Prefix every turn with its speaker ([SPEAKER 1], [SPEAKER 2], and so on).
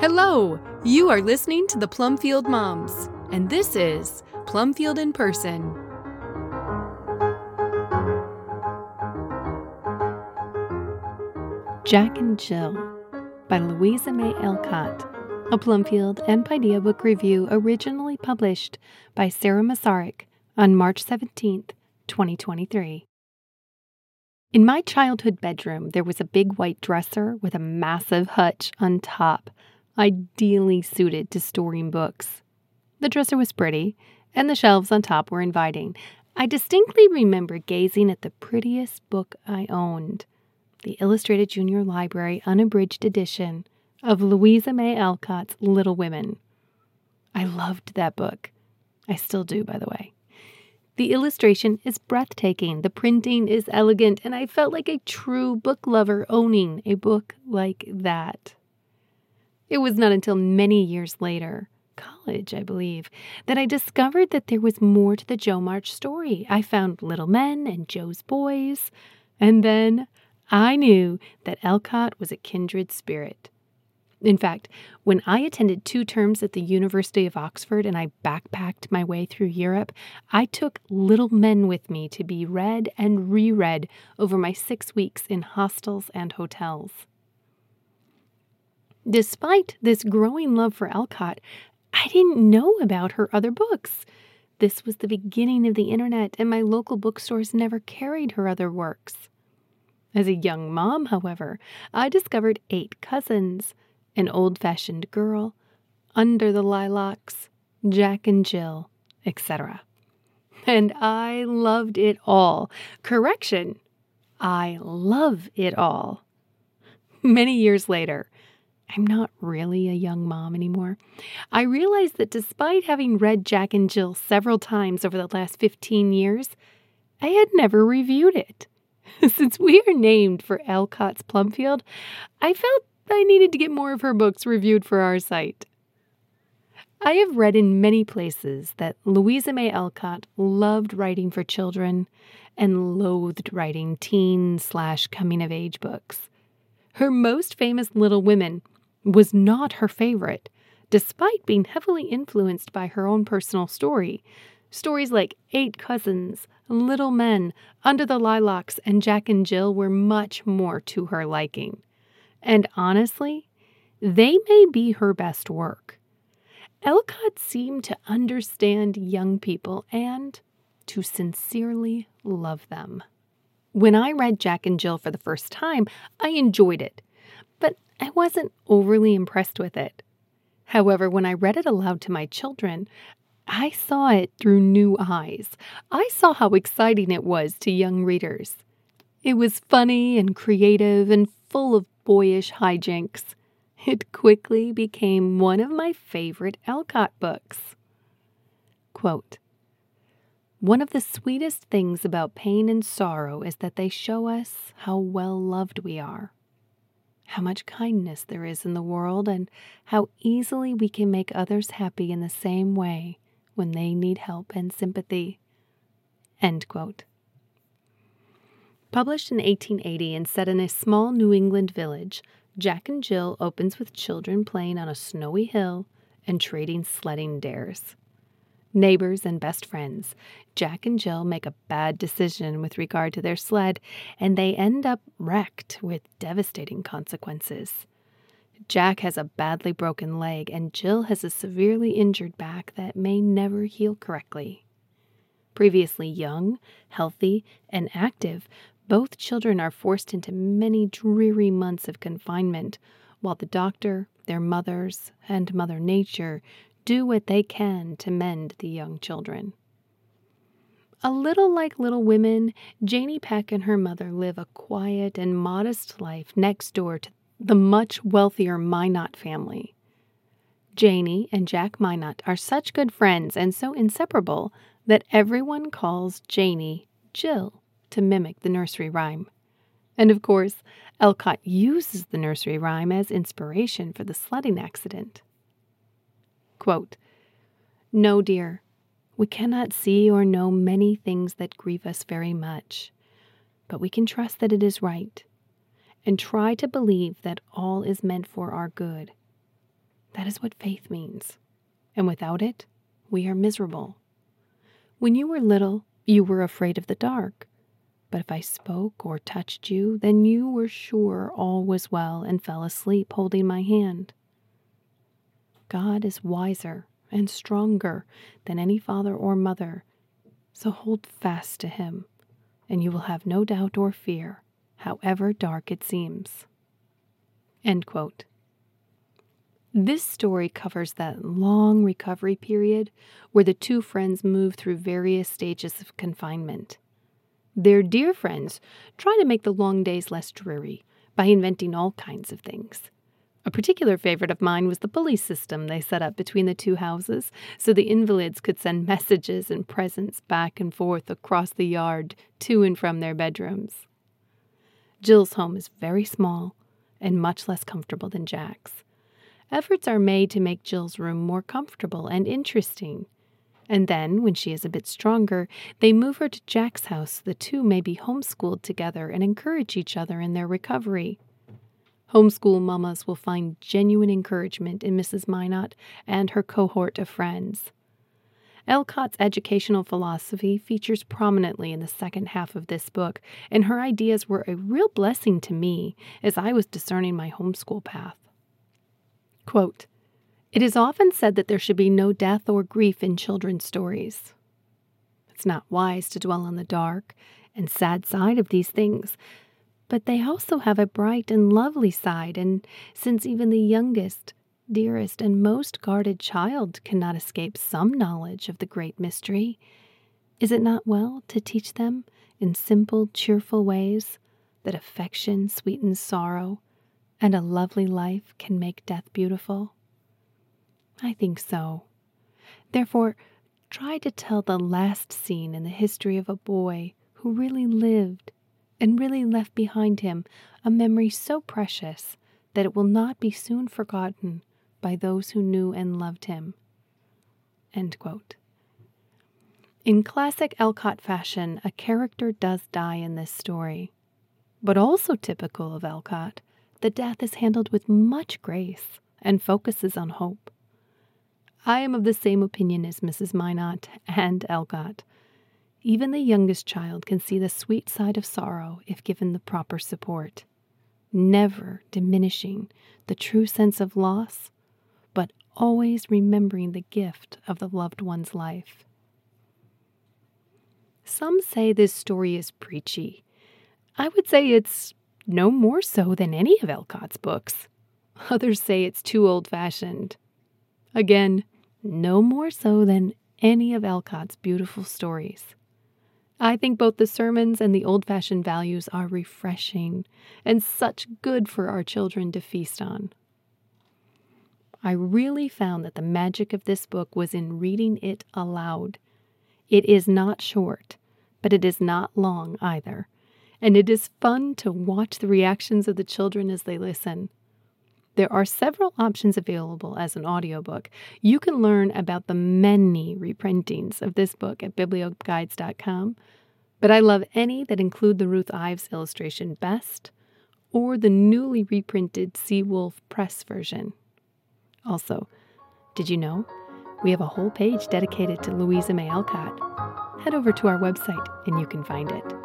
[SPEAKER 1] Hello! You are listening to the Plumfield Moms, and this is Plumfield in Person.
[SPEAKER 2] Jack and Jill by Louisa May Alcott, a Plumfield and Paideia book review originally published by Sara Masaryk on March 17th, 2023. In my childhood bedroom, there was a big white dresser with a massive hutch on top ideally suited to storing books. The dresser was pretty, and the shelves on top were inviting. I distinctly remember gazing at the prettiest book I owned the Illustrated Junior Library Unabridged Edition of Louisa May Alcott's Little Women. I loved that book. I still do, by the way. The illustration is breathtaking, the printing is elegant, and I felt like a true book lover owning a book like that. It was not until many years later, college, I believe, that I discovered that there was more to the Jo March story. I found Little Men and Jo's Boys, and then I knew that Alcott was a kindred spirit. In fact, when I attended two terms at the University of Oxford and I backpacked my way through Europe, I took Little Men with me to be read and reread over my six weeks in hostels and hotels. Despite this growing love for Alcott, I didn't know about her other books. This was the beginning of the internet, and my local bookstores never carried her other works. As a young mom, however, I discovered Eight Cousins, An Old Fashioned Girl, Under the Lilacs, Jack and Jill, etc. And I loved it all. Correction, I love it all. Many years later, I'm not really a young mom anymore. I realized that despite having read Jack and Jill several times over the last 15 years, I had never reviewed it. Since we are named for Alcott's Plumfield, I felt I needed to get more of her books reviewed for our site. I have read in many places that Louisa May Alcott loved writing for children and loathed writing teen slash coming of age books. Her most famous Little Women was not her favorite, despite being heavily influenced by her own personal story. Stories like Eight Cousins, Little Men, Under the Lilacs, and Jack and Jill were much more to her liking. And honestly, they may be her best work. Alcott seemed to understand young people and to sincerely love them. When I read Jack and Jill for the first time, I enjoyed it. I wasn't overly impressed with it. However, when I read it aloud to my children, I saw it through new eyes. I saw how exciting it was to young readers. It was funny and creative and full of boyish hijinks. It quickly became one of my favorite Alcott books. Quote, one of the sweetest things about pain and sorrow is that they show us how well loved we are how much kindness there is in the world, and how easily we can make others happy in the same way when they need help and sympathy. End quote. Published in 1880 and set in a small New England village, Jack and Jill opens with children playing on a snowy hill and trading sledding dares neighbors, and best friends, Jack and Jill make a bad decision with regard to their sled, and they end up wrecked with devastating consequences. Jack has a badly broken leg, and Jill has a severely injured back that may never heal correctly. Previously young, healthy, and active, both children are forced into many dreary months of confinement, while the doctor, their mothers, and Mother Nature do what they can to mend the young children. A little like Little Women, Janey Peck and her mother live a quiet and modest life next door to the much wealthier Minot family. Janey and Jack Minot are such good friends and so inseparable that everyone calls Janey Jill to mimic the nursery rhyme. And of course, Alcott uses the nursery rhyme as inspiration for the sledding accident. Quote, No, dear, we cannot see or know many things that grieve us very much, but we can trust that it is right, and try to believe that all is meant for our good. That is what faith means. And without it, we are miserable. When you were little, you were afraid of the dark. But if I spoke or touched you, then you were sure all was well and fell asleep holding my hand. God is wiser and stronger than any father or mother, so hold fast to him, and you will have no doubt or fear, however dark it seems. This story covers that long recovery period where the two friends move through various stages of confinement. Their dear friends try to make the long days less dreary by inventing all kinds of things. A particular favorite of mine was the police system they set up between the two houses so the invalids could send messages and presents back and forth across the yard to and from their bedrooms. Jill's home is very small and much less comfortable than Jack's. Efforts are made to make Jill's room more comfortable and interesting. And then, when she is a bit stronger, they move her to Jack's house so the two may be homeschooled together and encourage each other in their recovery. Homeschool mamas will find genuine encouragement in Mrs. Minot and her cohort of friends. Alcott's educational philosophy features prominently in the second half of this book, and her ideas were a real blessing to me as I was discerning my homeschool path. Quote, it is often said that there should be no death or grief in children's stories. It's not wise to dwell on the dark and sad side of these things, but they also have a bright and lovely side, and since even the youngest, dearest, and most guarded child cannot escape some knowledge of the great mystery, is it not well to teach them in simple, cheerful ways that affection sweetens sorrow and a lovely life can make death beautiful? I think so. Therefore, try to tell the last scene in the history of a boy who really lived and really left behind him a memory so precious that it will not be soon forgotten by those who knew and loved him. In classic Alcott fashion, a character does die in this story. But also typical of Alcott, the death is handled with much grace and focuses on hope. I am of the same opinion as Mrs. Minot and Alcott. Even the youngest child can see the sweet side of sorrow if given the proper support, never diminishing the true sense of loss, but always remembering the gift of the loved one's life. Some say this story is preachy. I would say it's no more so than any of Alcott's books. Others say it's too old fashioned. Again, no more so than any of Alcott's beautiful stories. I think both the sermons and the old fashioned values are refreshing and such good for our children to feast on. I really found that the magic of this book was in reading it aloud. It is not short, but it is not long either and it is fun to watch the reactions of the children as they listen. There are several options available as an audiobook. You can learn about the many reprintings of this book at biblioguides.com, but I love any that include the Ruth Ives illustration best or the newly reprinted Seawolf Press version. Also, did you know we have a whole page dedicated to Louisa May Alcott? Head over to our website and you can find it.